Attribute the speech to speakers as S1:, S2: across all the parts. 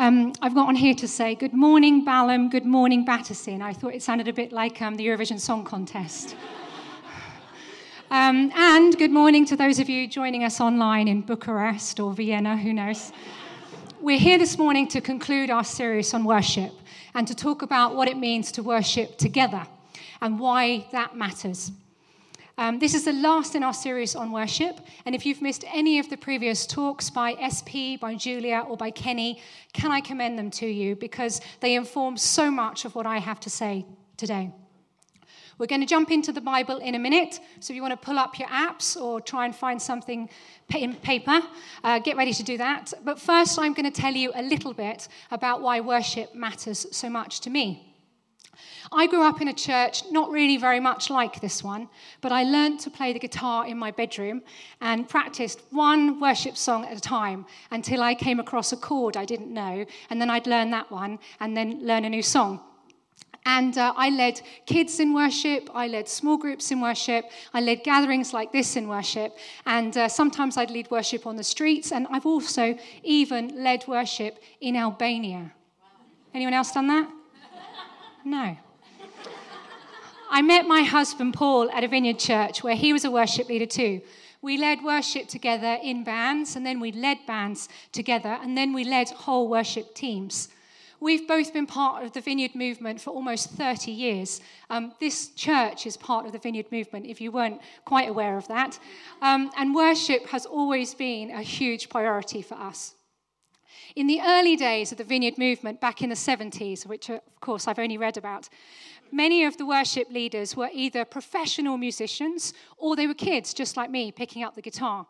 S1: Um, I've got on here to say, Good morning, Balham, good morning, Battersea. And I thought it sounded a bit like um, the Eurovision Song Contest. um, and good morning to those of you joining us online in Bucharest or Vienna, who knows. We're here this morning to conclude our series on worship and to talk about what it means to worship together and why that matters. Um, this is the last in our series on worship. And if you've missed any of the previous talks by SP, by Julia, or by Kenny, can I commend them to you because they inform so much of what I have to say today. We're going to jump into the Bible in a minute. So if you want to pull up your apps or try and find something in paper, uh, get ready to do that. But first, I'm going to tell you a little bit about why worship matters so much to me. I grew up in a church not really very much like this one, but I learned to play the guitar in my bedroom and practiced one worship song at a time until I came across a chord I didn't know, and then I'd learn that one and then learn a new song. And uh, I led kids in worship, I led small groups in worship, I led gatherings like this in worship, and uh, sometimes I'd lead worship on the streets, and I've also even led worship in Albania. Anyone else done that? No. I met my husband Paul at a vineyard church where he was a worship leader too. We led worship together in bands, and then we led bands together, and then we led whole worship teams. We've both been part of the Vineyard movement for almost 30 years. Um, this church is part of the Vineyard movement, if you weren't quite aware of that. Um, and worship has always been a huge priority for us. In the early days of the Vineyard movement, back in the 70s, which uh, of course I've only read about, many of the worship leaders were either professional musicians or they were kids, just like me, picking up the guitar.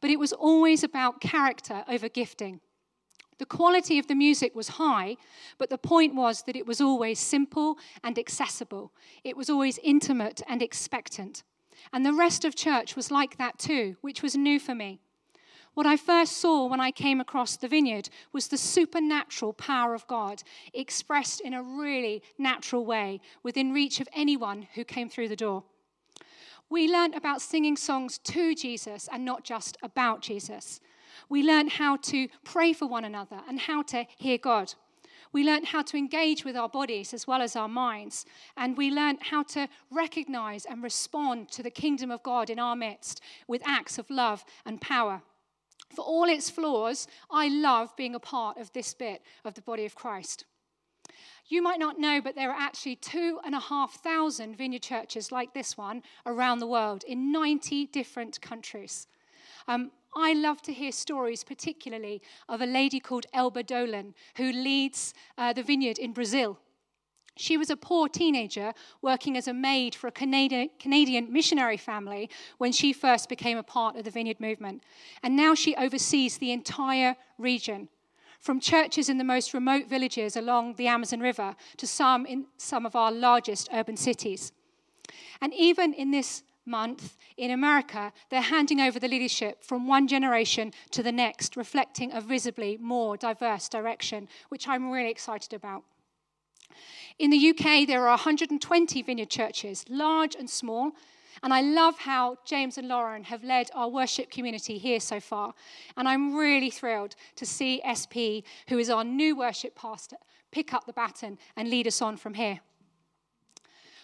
S1: But it was always about character over gifting. The quality of the music was high, but the point was that it was always simple and accessible. It was always intimate and expectant. And the rest of church was like that too, which was new for me. What I first saw when I came across the vineyard was the supernatural power of God expressed in a really natural way within reach of anyone who came through the door. We learned about singing songs to Jesus and not just about Jesus. We learned how to pray for one another and how to hear God. We learned how to engage with our bodies as well as our minds. And we learned how to recognize and respond to the kingdom of God in our midst with acts of love and power. For all its flaws, I love being a part of this bit of the body of Christ. You might not know, but there are actually two and a half thousand vineyard churches like this one around the world in 90 different countries. Um, I love to hear stories, particularly of a lady called Elba Dolan, who leads uh, the vineyard in Brazil. She was a poor teenager working as a maid for a Canadian missionary family when she first became a part of the Vineyard movement. And now she oversees the entire region, from churches in the most remote villages along the Amazon River to some in some of our largest urban cities. And even in this month in America, they're handing over the leadership from one generation to the next, reflecting a visibly more diverse direction, which I'm really excited about. In the UK, there are 120 vineyard churches, large and small. And I love how James and Lauren have led our worship community here so far. And I'm really thrilled to see SP, who is our new worship pastor, pick up the baton and lead us on from here.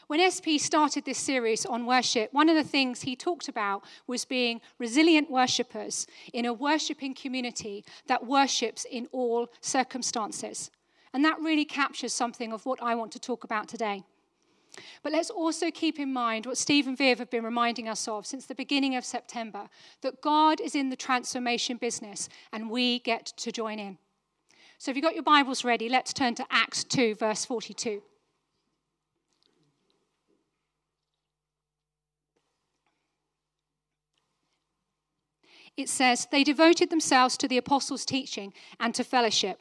S1: When SP started this series on worship, one of the things he talked about was being resilient worshippers in a worshiping community that worships in all circumstances. And that really captures something of what I want to talk about today. But let's also keep in mind what Steve and Viv have been reminding us of since the beginning of September that God is in the transformation business and we get to join in. So if you've got your Bibles ready, let's turn to Acts 2, verse 42. It says, They devoted themselves to the apostles' teaching and to fellowship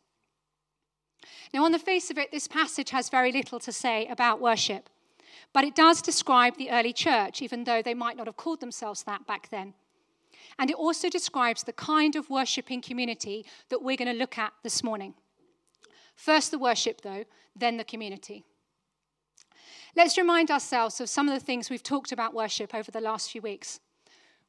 S1: Now, on the face of it, this passage has very little to say about worship, but it does describe the early church, even though they might not have called themselves that back then. And it also describes the kind of worshipping community that we're going to look at this morning. First the worship, though, then the community. Let's remind ourselves of some of the things we've talked about worship over the last few weeks.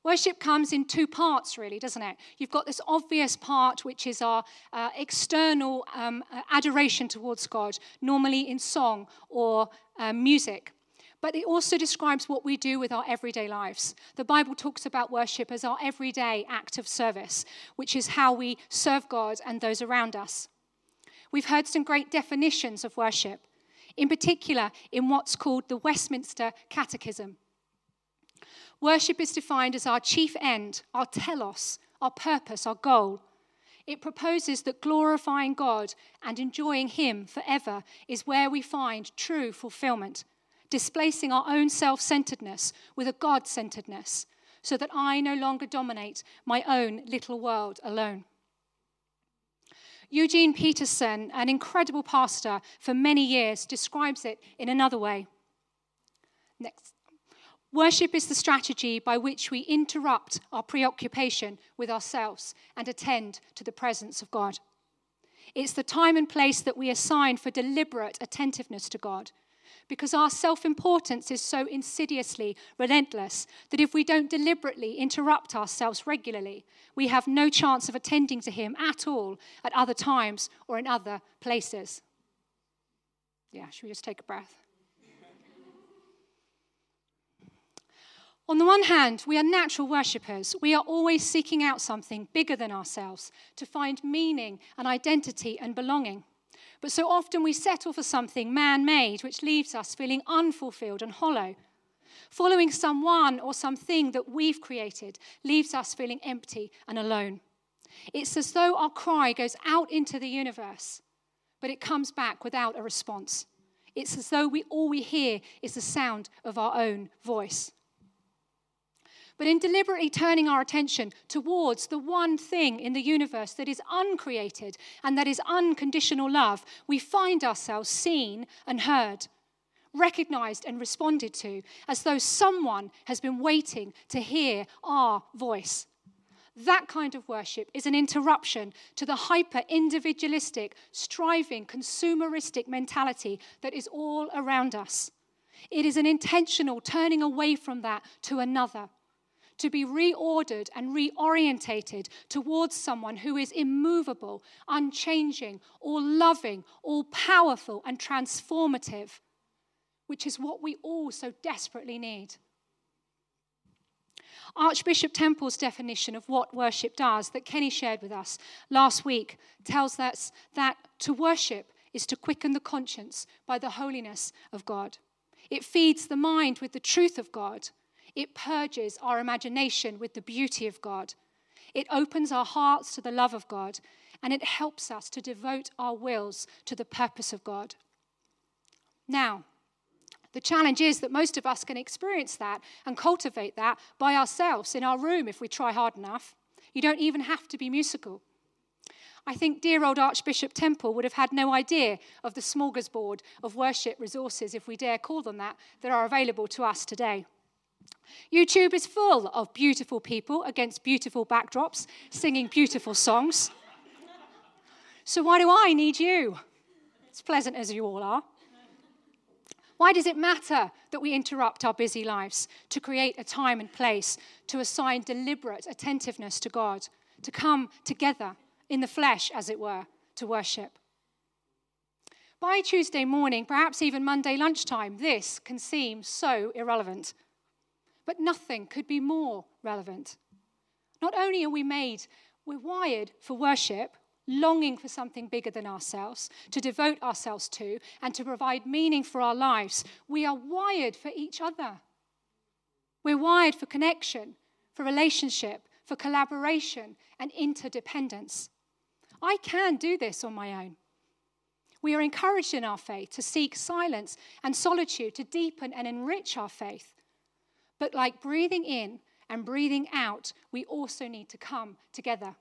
S1: Worship comes in two parts, really, doesn't it? You've got this obvious part, which is our uh, external um, adoration towards God, normally in song or uh, music. But it also describes what we do with our everyday lives. The Bible talks about worship as our everyday act of service, which is how we serve God and those around us. We've heard some great definitions of worship, in particular in what's called the Westminster Catechism. Worship is defined as our chief end, our telos, our purpose, our goal. It proposes that glorifying God and enjoying Him forever is where we find true fulfillment, displacing our own self centeredness with a God centeredness, so that I no longer dominate my own little world alone. Eugene Peterson, an incredible pastor for many years, describes it in another way. Next. Worship is the strategy by which we interrupt our preoccupation with ourselves and attend to the presence of God. It's the time and place that we assign for deliberate attentiveness to God. Because our self importance is so insidiously relentless that if we don't deliberately interrupt ourselves regularly, we have no chance of attending to Him at all at other times or in other places. Yeah, should we just take a breath? On the one hand, we are natural worshippers. We are always seeking out something bigger than ourselves to find meaning and identity and belonging. But so often we settle for something man made, which leaves us feeling unfulfilled and hollow. Following someone or something that we've created leaves us feeling empty and alone. It's as though our cry goes out into the universe, but it comes back without a response. It's as though we, all we hear is the sound of our own voice. But in deliberately turning our attention towards the one thing in the universe that is uncreated and that is unconditional love, we find ourselves seen and heard, recognized and responded to, as though someone has been waiting to hear our voice. That kind of worship is an interruption to the hyper individualistic, striving, consumeristic mentality that is all around us. It is an intentional turning away from that to another to be reordered and reorientated towards someone who is immovable, unchanging, all loving, all powerful, and transformative, which is what we all so desperately need. Archbishop Temple's definition of what worship does, that Kenny shared with us last week, tells us that to worship is to quicken the conscience by the holiness of God. It feeds the mind with the truth of God it purges our imagination with the beauty of God. It opens our hearts to the love of God, and it helps us to devote our wills to the purpose of God. Now, the challenge is that most of us can experience that and cultivate that by ourselves in our room if we try hard enough. You don't even have to be musical. I think dear old Archbishop Temple would have had no idea of the smorgasbord of worship resources, if we dare call them that, that are available to us today. YouTube is full of beautiful people against beautiful backdrops singing beautiful songs. So, why do I need you? As pleasant as you all are. Why does it matter that we interrupt our busy lives to create a time and place to assign deliberate attentiveness to God, to come together in the flesh, as it were, to worship? By Tuesday morning, perhaps even Monday lunchtime, this can seem so irrelevant. But nothing could be more relevant. Not only are we made, we're wired for worship, longing for something bigger than ourselves, to devote ourselves to, and to provide meaning for our lives. We are wired for each other. We're wired for connection, for relationship, for collaboration, and interdependence. I can do this on my own. We are encouraged in our faith to seek silence and solitude to deepen and enrich our faith. But like breathing in and breathing out, we also need to come together.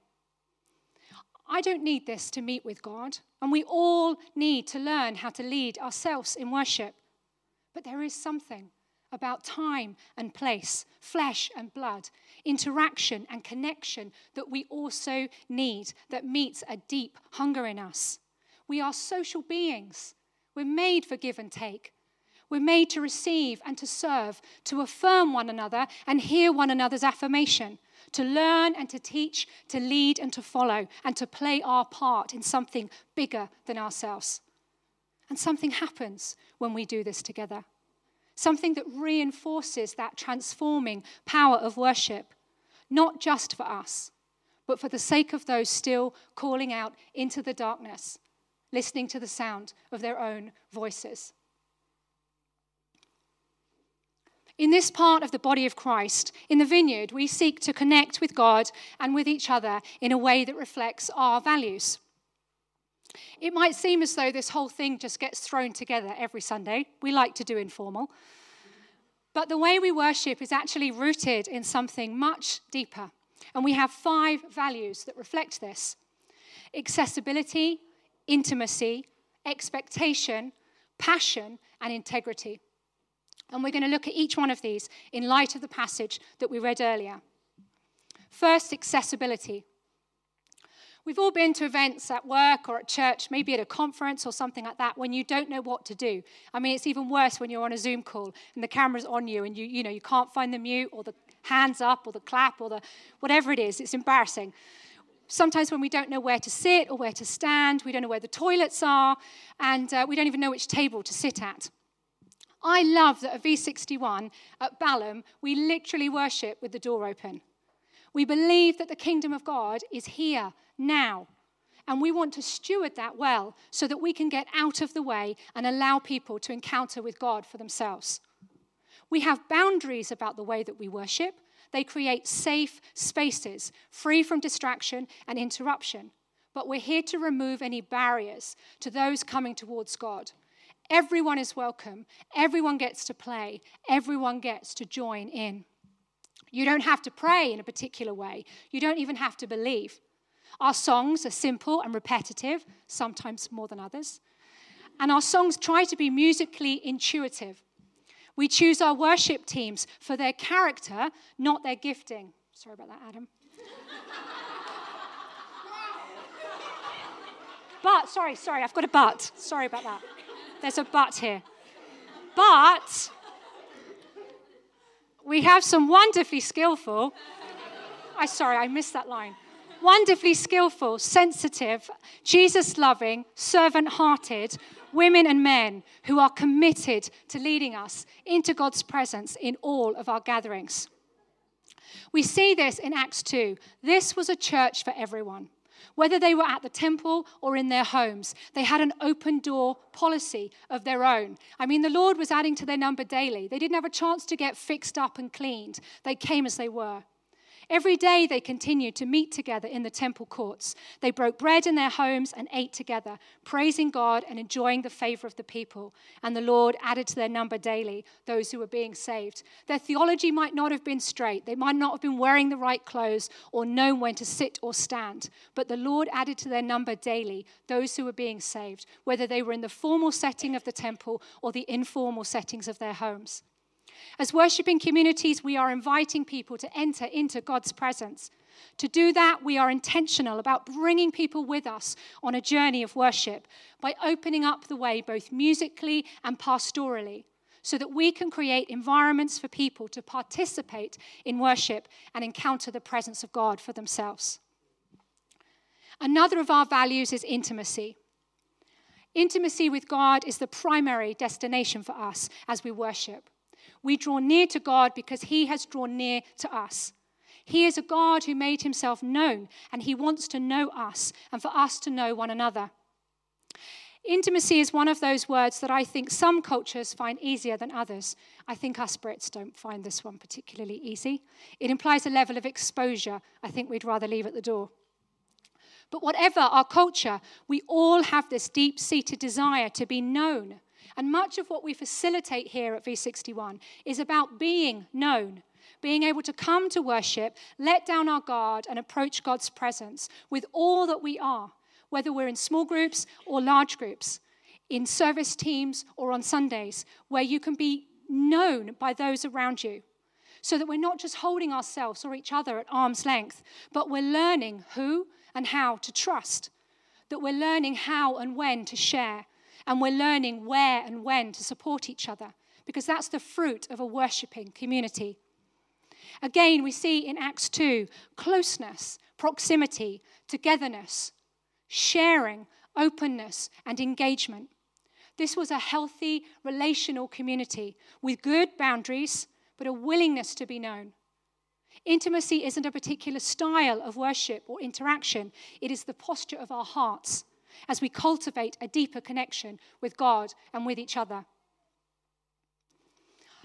S1: I don't need this to meet with God, and we all need to learn how to lead ourselves in worship. But there is something about time and place, flesh and blood, interaction and connection that we also need that meets a deep hunger in us. We are social beings. We're made for give and take. We're made to receive and to serve, to affirm one another and hear one another's affirmation, to learn and to teach, to lead and to follow, and to play our part in something bigger than ourselves. And something happens when we do this together. Something that reinforces that transforming power of worship, not just for us, but for the sake of those still calling out into the darkness listening to the sound of their own voices. In this part of the body of Christ, in the vineyard, we seek to connect with God and with each other in a way that reflects our values. It might seem as though this whole thing just gets thrown together every Sunday. We like to do informal. But the way we worship is actually rooted in something much deeper. And we have five values that reflect this accessibility, intimacy, expectation, passion, and integrity. And we're going to look at each one of these in light of the passage that we read earlier. First, accessibility. We've all been to events at work or at church, maybe at a conference or something like that, when you don't know what to do. I mean, it's even worse when you're on a Zoom call and the camera's on you and you, you know, you can't find the mute or the hands up or the clap or the whatever it is. It's embarrassing sometimes when we don't know where to sit or where to stand, we don't know where the toilets are, and uh, we don't even know which table to sit at. I love that at V61 at Balham, we literally worship with the door open. We believe that the kingdom of God is here now. And we want to steward that well so that we can get out of the way and allow people to encounter with God for themselves. We have boundaries about the way that we worship. They create safe spaces, free from distraction and interruption. But we're here to remove any barriers to those coming towards God. Everyone is welcome. Everyone gets to play. Everyone gets to join in. You don't have to pray in a particular way. You don't even have to believe. Our songs are simple and repetitive, sometimes more than others. And our songs try to be musically intuitive. We choose our worship teams for their character, not their gifting. Sorry about that, Adam. but, sorry, sorry, I've got a but. Sorry about that. There's a but here. But we have some wonderfully skillful. I sorry, I missed that line. Wonderfully skillful, sensitive, Jesus loving, servant hearted, women and men who are committed to leading us into God's presence in all of our gatherings. We see this in Acts 2. This was a church for everyone. Whether they were at the temple or in their homes, they had an open door policy of their own. I mean, the Lord was adding to their number daily. They didn't have a chance to get fixed up and cleaned, they came as they were. Every day they continued to meet together in the temple courts. They broke bread in their homes and ate together, praising God and enjoying the favor of the people. And the Lord added to their number daily those who were being saved. Their theology might not have been straight, they might not have been wearing the right clothes or known when to sit or stand, but the Lord added to their number daily those who were being saved, whether they were in the formal setting of the temple or the informal settings of their homes. As worshiping communities, we are inviting people to enter into God's presence. To do that, we are intentional about bringing people with us on a journey of worship by opening up the way both musically and pastorally so that we can create environments for people to participate in worship and encounter the presence of God for themselves. Another of our values is intimacy. Intimacy with God is the primary destination for us as we worship. We draw near to God because He has drawn near to us. He is a God who made himself known, and he wants to know us and for us to know one another. Intimacy is one of those words that I think some cultures find easier than others. I think us Brits don't find this one particularly easy. It implies a level of exposure I think we'd rather leave at the door. But whatever our culture, we all have this deep seated desire to be known. And much of what we facilitate here at V61 is about being known, being able to come to worship, let down our guard, and approach God's presence with all that we are whether we're in small groups or large groups, in service teams or on Sundays, where you can be known by those around you. So that we're not just holding ourselves or each other at arm's length, but we're learning who and how to trust. That we're learning how and when to share. And we're learning where and when to support each other. Because that's the fruit of a worshipping community. Again, we see in Acts 2 closeness, proximity, togetherness, sharing, openness, and engagement. This was a healthy relational community with good boundaries, but a willingness to be known. Intimacy isn't a particular style of worship or interaction, it is the posture of our hearts as we cultivate a deeper connection with God and with each other.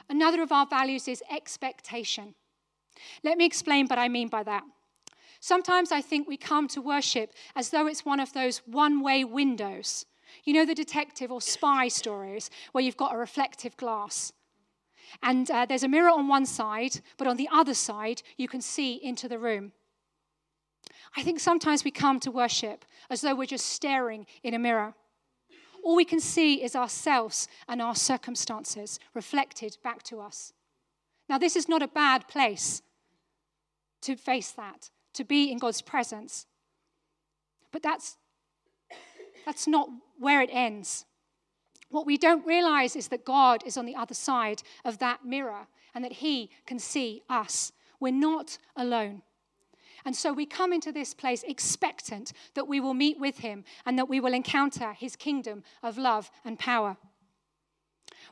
S1: Another of our values is expectation. Let me explain what I mean by that. Sometimes I think we come to worship as though it's one of those one way windows. You know, the detective or spy stories where you've got a reflective glass. And uh, there's a mirror on one side, but on the other side, you can see into the room. I think sometimes we come to worship as though we're just staring in a mirror. All we can see is ourselves and our circumstances reflected back to us. Now, this is not a bad place to face that to be in God's presence. But that's, that's not where it ends. What we don't realize is that God is on the other side of that mirror and that He can see us. We're not alone. And so we come into this place expectant that we will meet with Him and that we will encounter His kingdom of love and power.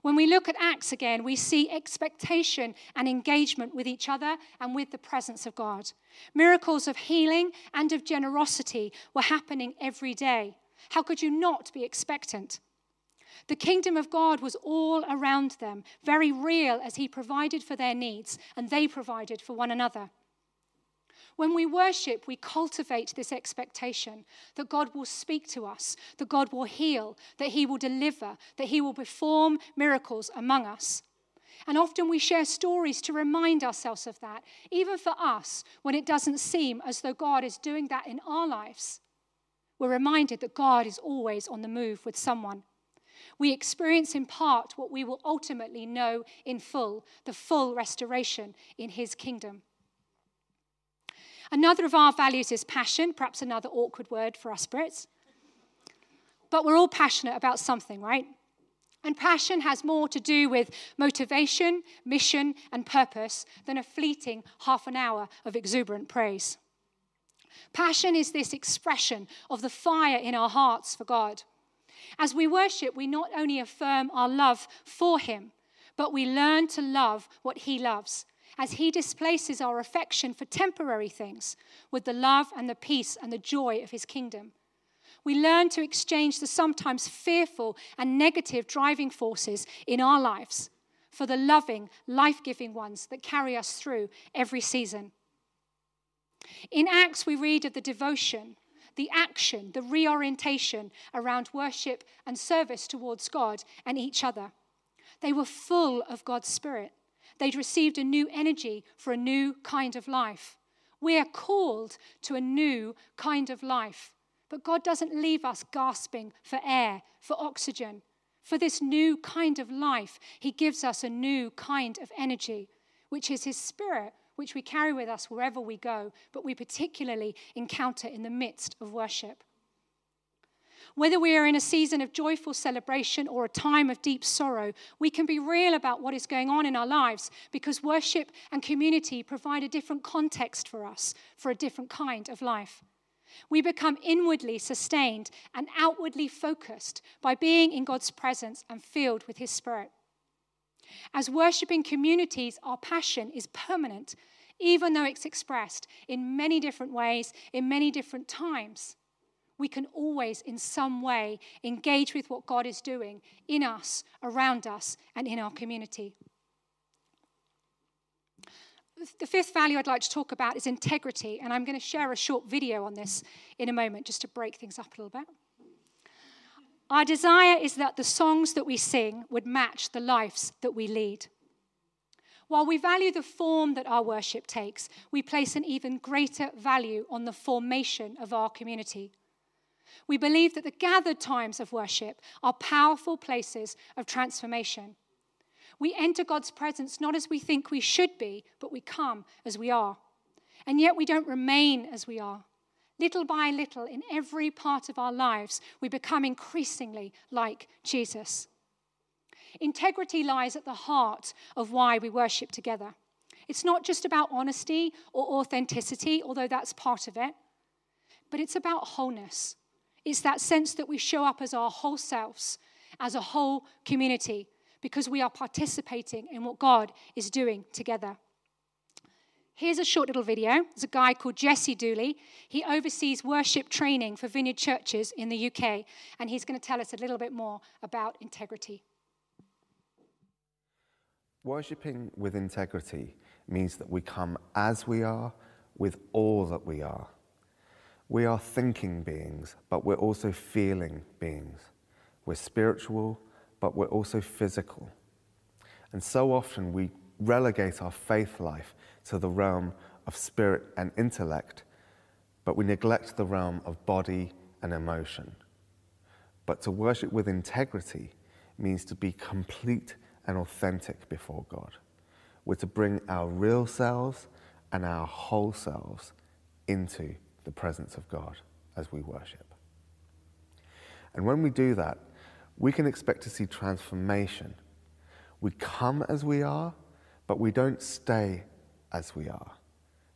S1: When we look at Acts again, we see expectation and engagement with each other and with the presence of God. Miracles of healing and of generosity were happening every day. How could you not be expectant? The kingdom of God was all around them, very real as He provided for their needs and they provided for one another. When we worship, we cultivate this expectation that God will speak to us, that God will heal, that He will deliver, that He will perform miracles among us. And often we share stories to remind ourselves of that, even for us, when it doesn't seem as though God is doing that in our lives. We're reminded that God is always on the move with someone. We experience in part what we will ultimately know in full the full restoration in His kingdom. Another of our values is passion, perhaps another awkward word for us Brits. But we're all passionate about something, right? And passion has more to do with motivation, mission, and purpose than a fleeting half an hour of exuberant praise. Passion is this expression of the fire in our hearts for God. As we worship, we not only affirm our love for Him, but we learn to love what He loves as He displaces our affection for temporary things with the love and the peace and the joy of His kingdom. We learn to exchange the sometimes fearful and negative driving forces in our lives for the loving, life giving ones that carry us through every season. In Acts, we read of the devotion, the action, the reorientation around worship and service towards God and each other. They were full of God's Spirit. They'd received a new energy for a new kind of life. We are called to a new kind of life. But God doesn't leave us gasping for air, for oxygen. For this new kind of life, He gives us a new kind of energy, which is His Spirit, which we carry with us wherever we go, but we particularly encounter in the midst of worship. Whether we are in a season of joyful celebration or a time of deep sorrow, we can be real about what is going on in our lives because worship and community provide a different context for us for a different kind of life. We become inwardly sustained and outwardly focused by being in God's presence and filled with His Spirit. As worshiping communities, our passion is permanent. even though it's expressed in many different ways, in many different times, we can always, in some way, engage with what God is doing in us, around us, and in our community. The fifth value I'd like to talk about is integrity, and I'm going to share a short video on this in a moment just to break things up a little bit. Our desire is that the songs that we sing would match the lives that we lead. While we value the form that our worship takes, we place an even greater value on the formation of our community. We believe that the gathered times of worship are powerful places of transformation. We enter God's presence not as we think we should be, but we come as we are. And yet we don't remain as we are. Little by little, in every part of our lives, we become increasingly like Jesus. Integrity lies at the heart of why we worship together. It's not just about honesty or authenticity, although that's part of it, but it's about wholeness. It's that sense that we show up as our whole selves, as a whole community, because we are participating in what God is doing together. Here's a short little video. There's a guy called Jesse Dooley. He oversees worship training for vineyard churches in the UK, and he's going to tell us a little bit more about integrity.
S2: Worshipping with integrity means that we come as we are with all that we are. We are thinking beings, but we're also feeling beings. We're spiritual, but we're also physical. And so often we relegate our faith life to the realm of spirit and intellect, but we neglect the realm of body and emotion. But to worship with integrity means to be complete and authentic before God. We're to bring our real selves and our whole selves into the presence of God as we worship. And when we do that, we can expect to see transformation. We come as we are, but we don't stay as we are.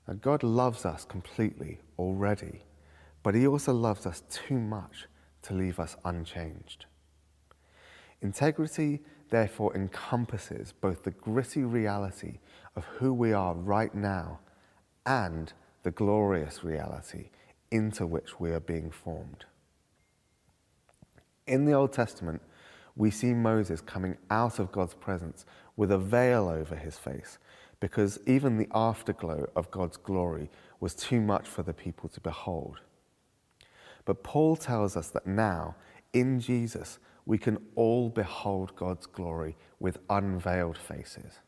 S2: Now, God loves us completely already, but He also loves us too much to leave us unchanged. Integrity, therefore, encompasses both the gritty reality of who we are right now and the glorious reality into which we are being formed. In the Old Testament, we see Moses coming out of God's presence with a veil over his face because even the afterglow of God's glory was too much for the people to behold. But Paul tells us that now, in Jesus, we can all behold God's glory with unveiled faces.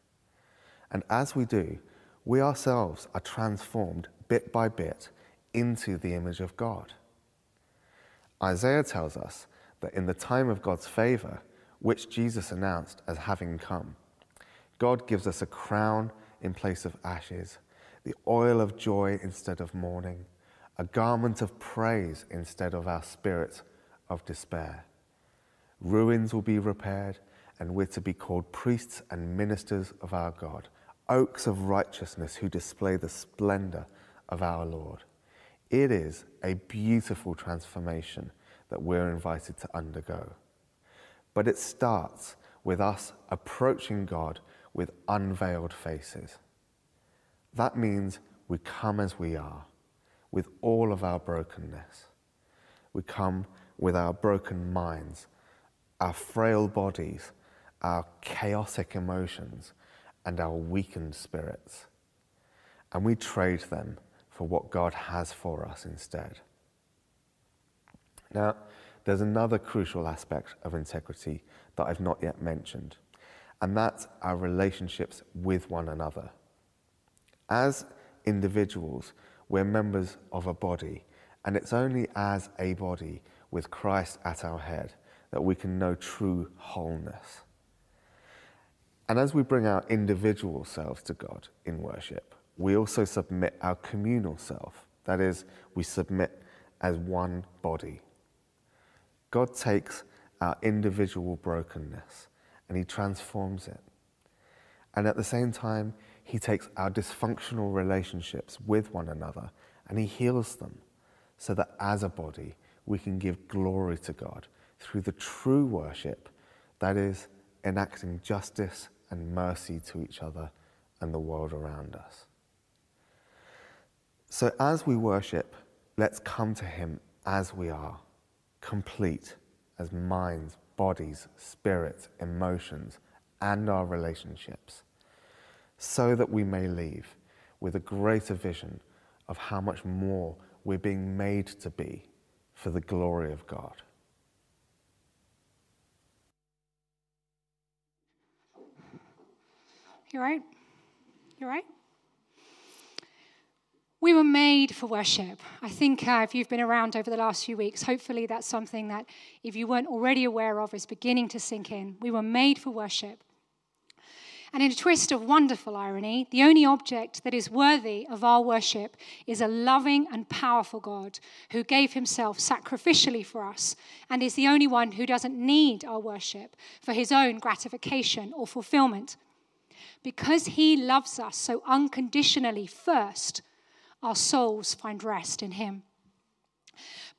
S2: And as we do, we ourselves are transformed bit by bit into the image of God. Isaiah tells us that in the time of God's favor, which Jesus announced as having come, God gives us a crown in place of ashes, the oil of joy instead of mourning, a garment of praise instead of our spirit of despair. Ruins will be repaired, and we're to be called priests and ministers of our God, oaks of righteousness who display the splendor of our Lord. It is a beautiful transformation that we're invited to undergo. But it starts with us approaching God with unveiled faces. That means we come as we are, with all of our brokenness. We come with our broken minds, our frail bodies, our chaotic emotions, and our weakened spirits. And we trade them for what God has for us instead. Now, there's another crucial aspect of integrity that I've not yet mentioned and that's our relationships with one another. As individuals, we're members of a body, and it's only as a body with Christ at our head that we can know true wholeness. And as we bring our individual selves to God in worship, we also submit our communal self. That is, we submit as one body. God takes our individual brokenness and He transforms it. And at the same time, He takes our dysfunctional relationships with one another and He heals them so that as a body, we can give glory to God through the true worship that is, enacting justice and mercy to each other and the world around us. So as we worship, let's come to Him as we are, complete as minds, bodies, spirits, emotions, and our relationships, so that we may leave with a greater vision of how much more we're being made to be for the glory of God.
S1: You're right? You're right? We were made for worship. I think uh, if you've been around over the last few weeks, hopefully that's something that, if you weren't already aware of, is beginning to sink in. We were made for worship. And in a twist of wonderful irony, the only object that is worthy of our worship is a loving and powerful God who gave himself sacrificially for us and is the only one who doesn't need our worship for his own gratification or fulfillment. Because he loves us so unconditionally first, our souls find rest in him.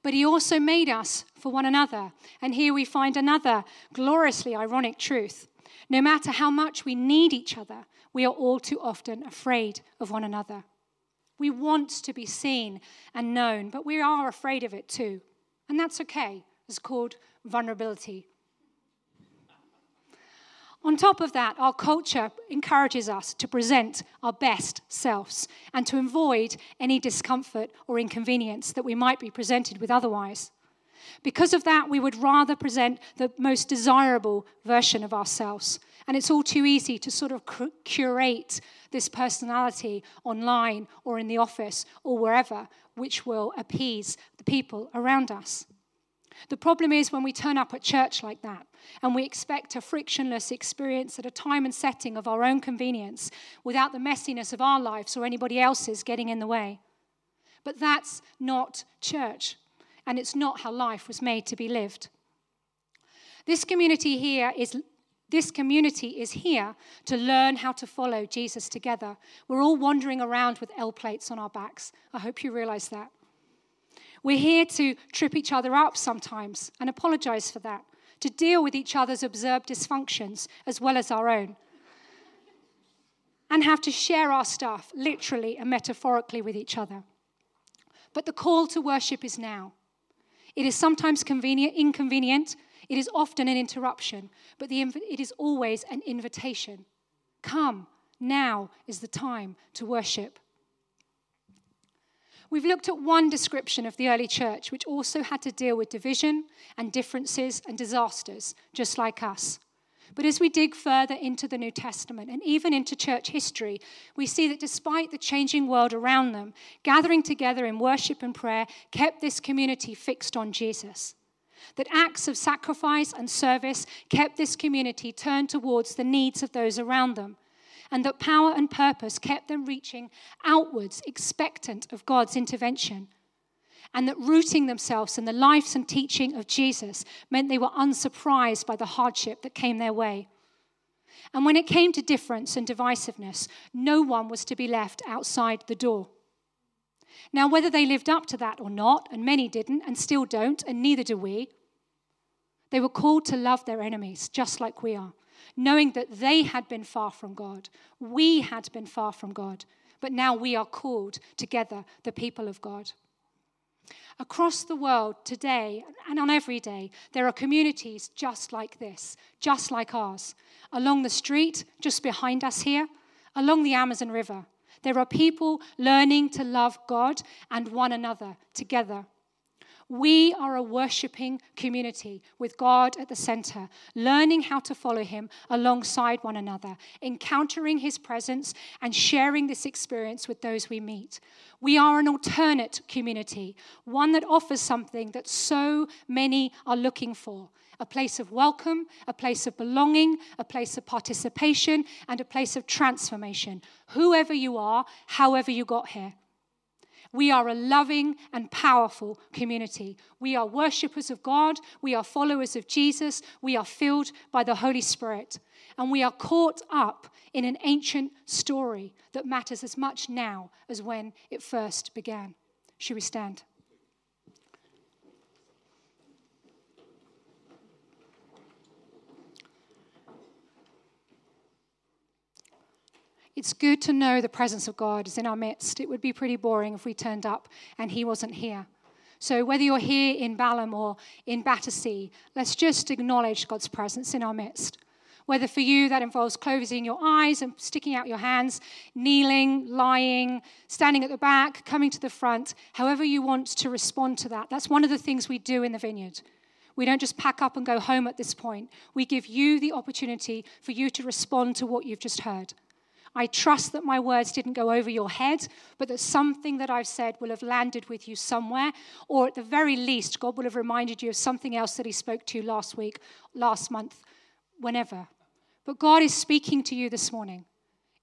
S1: But he also made us for one another. And here we find another gloriously ironic truth. No matter how much we need each other, we are all too often afraid of one another. We want to be seen and known, but we are afraid of it too. And that's okay. It's called vulnerability. On top of that, our culture encourages us to present our best selves and to avoid any discomfort or inconvenience that we might be presented with otherwise. Because of that, we would rather present the most desirable version of ourselves. And it's all too easy to sort of curate this personality online or in the office or wherever, which will appease the people around us. The problem is when we turn up at church like that and we expect a frictionless experience at a time and setting of our own convenience without the messiness of our lives or anybody else's getting in the way. But that's not church, and it's not how life was made to be lived. This community here is this community is here to learn how to follow Jesus together. We're all wandering around with L plates on our backs. I hope you realize that. We're here to trip each other up sometimes and apologize for that, to deal with each other's observed dysfunctions as well as our own, and have to share our stuff, literally and metaphorically, with each other. But the call to worship is now. It is sometimes convenient, inconvenient, it is often an interruption, but the, it is always an invitation. Come, now is the time to worship. We've looked at one description of the early church, which also had to deal with division and differences and disasters, just like us. But as we dig further into the New Testament and even into church history, we see that despite the changing world around them, gathering together in worship and prayer kept this community fixed on Jesus. That acts of sacrifice and service kept this community turned towards the needs of those around them and that power and purpose kept them reaching outwards, expectant of God's intervention. And that rooting themselves in the life and teaching of Jesus meant they were unsurprised by the hardship that came their way. And when it came to difference and divisiveness, no one was to be left outside the door. Now, whether they lived up to that or not, and many didn't, and still don't, and neither do we, they were called to love their enemies, just like we are knowing that they had been far from God. We had been far from God, but now we are called together, the people of God. Across the world today and on every day, there are communities just like this, just like ours. Along the street, just behind us here, along the Amazon River, there are people learning to love God and one another together. We are a worshiping community with God at the center, learning how to follow Him alongside one another, encountering His presence, and sharing this experience with those we meet. We are an alternate community, one that offers something that so many are looking for a place of welcome, a place of belonging, a place of participation, and a place of transformation. Whoever you are, however you got here. We are a loving and powerful community. We are worshippers of God. We are followers of Jesus. We are filled by the Holy Spirit. And we are caught up in an ancient story that matters as much now as when it first began. Should we stand? It's good to know the presence of God is in our midst. It would be pretty boring if we turned up and He wasn't here. So, whether you're here in Balham or in Battersea, let's just acknowledge God's presence in our midst. Whether for you that involves closing your eyes and sticking out your hands, kneeling, lying, standing at the back, coming to the front, however you want to respond to that. That's one of the things we do in the vineyard. We don't just pack up and go home at this point. We give you the opportunity for you to respond to what you've just heard. I trust that my words didn't go over your head, but that something that I've said will have landed with you somewhere, or at the very least, God will have reminded you of something else that He spoke to you last week, last month, whenever. But God is speaking to you this morning.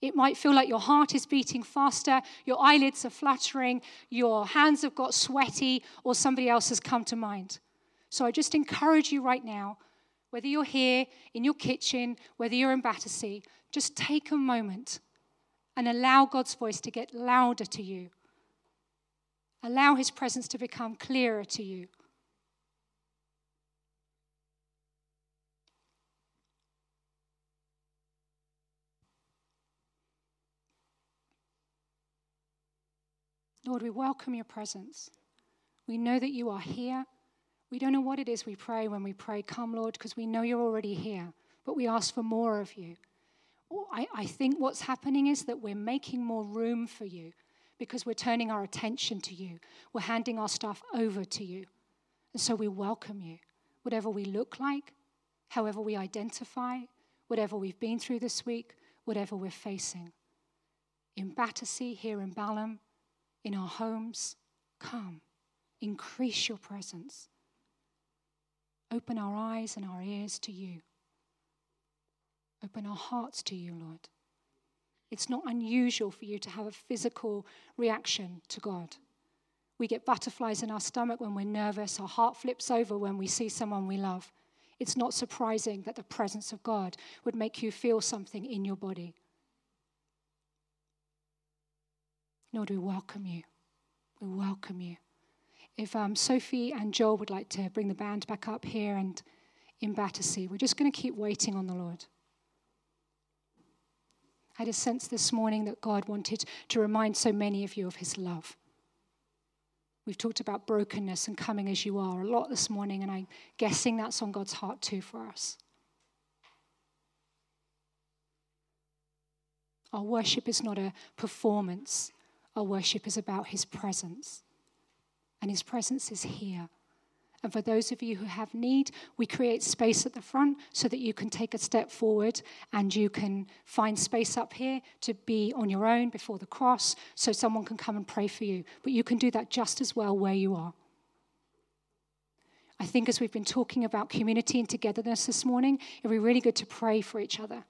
S1: It might feel like your heart is beating faster, your eyelids are fluttering, your hands have got sweaty, or somebody else has come to mind. So I just encourage you right now, whether you're here in your kitchen, whether you're in Battersea, just take a moment and allow God's voice to get louder to you. Allow his presence to become clearer to you. Lord, we welcome your presence. We know that you are here. We don't know what it is we pray when we pray, Come, Lord, because we know you're already here, but we ask for more of you. I, I think what's happening is that we're making more room for you because we're turning our attention to you. We're handing our stuff over to you. And so we welcome you, whatever we look like, however we identify, whatever we've been through this week, whatever we're facing. In Battersea, here in Balham, in our homes. Come, increase your presence. Open our eyes and our ears to you. Open our hearts to you, Lord. It's not unusual for you to have a physical reaction to God. We get butterflies in our stomach when we're nervous, our heart flips over when we see someone we love. It's not surprising that the presence of God would make you feel something in your body. Lord, we welcome you. We welcome you. If um, Sophie and Joel would like to bring the band back up here and in Battersea, we're just going to keep waiting on the Lord. I had a sense this morning that God wanted to remind so many of you of his love. We've talked about brokenness and coming as you are a lot this morning, and I'm guessing that's on God's heart too for us. Our worship is not a performance, our worship is about His presence. And His presence is here. And for those of you who have need, we create space at the front so that you can take a step forward and you can find space up here to be on your own before the cross so someone can come and pray for you. But you can do that just as well where you are. I think as we've been talking about community and togetherness this morning, it'd be really good to pray for each other.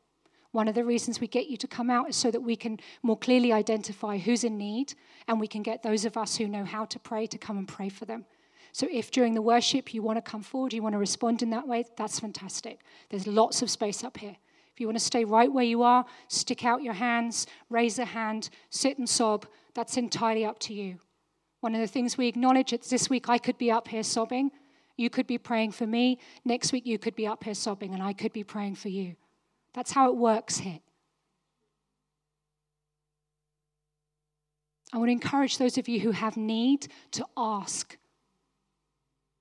S1: One of the reasons we get you to come out is so that we can more clearly identify who's in need and we can get those of us who know how to pray to come and pray for them. So if during the worship you want to come forward, you want to respond in that way, that's fantastic. There's lots of space up here. If you want to stay right where you are, stick out your hands, raise a hand, sit and sob, that's entirely up to you. One of the things we acknowledge is this week I could be up here sobbing. You could be praying for me. Next week you could be up here sobbing and I could be praying for you. That's how it works here. I want to encourage those of you who have need to ask.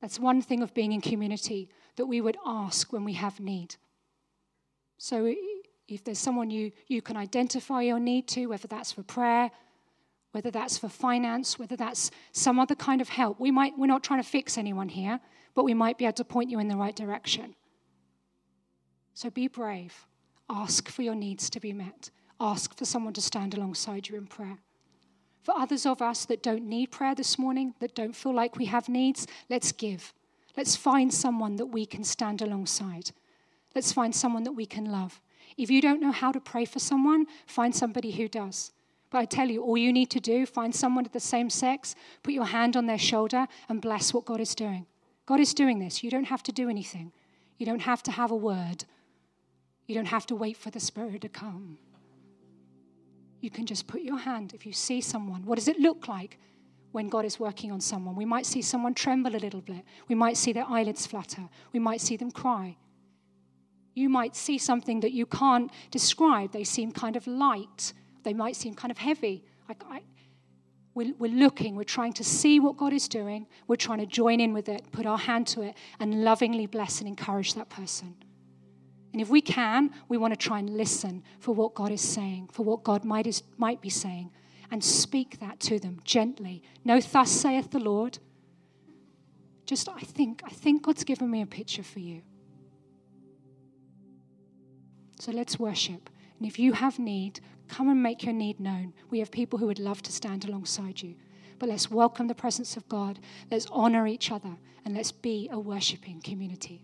S1: That's one thing of being in community, that we would ask when we have need. So if there's someone you, you can identify your need to, whether that's for prayer, whether that's for finance, whether that's some other kind of help, we might, we're not trying to fix anyone here, but we might be able to point you in the right direction. So be brave. Ask for your needs to be met. Ask for someone to stand alongside you in prayer. For others of us that don't need prayer this morning, that don't feel like we have needs, let's give. Let's find someone that we can stand alongside. Let's find someone that we can love. If you don't know how to pray for someone, find somebody who does. But I tell you, all you need to do, find someone of the same sex, put your hand on their shoulder, and bless what God is doing. God is doing this. You don't have to do anything, you don't have to have a word. You don't have to wait for the Spirit to come. You can just put your hand if you see someone. What does it look like when God is working on someone? We might see someone tremble a little bit. We might see their eyelids flutter. We might see them cry. You might see something that you can't describe. They seem kind of light they might seem kind of heavy. Like I, we're, we're looking, we're trying to see what God is doing, we're trying to join in with it, put our hand to it, and lovingly bless and encourage that person. And if we can, we want to try and listen for what God is saying, for what God might, is, might be saying, and speak that to them gently. No, thus saith the Lord. Just, I think, I think God's given me a picture for you. So let's worship. And if you have need, come and make your need known. We have people who would love to stand alongside you. But let's welcome the presence of God. Let's honor each other. And let's be a worshiping community.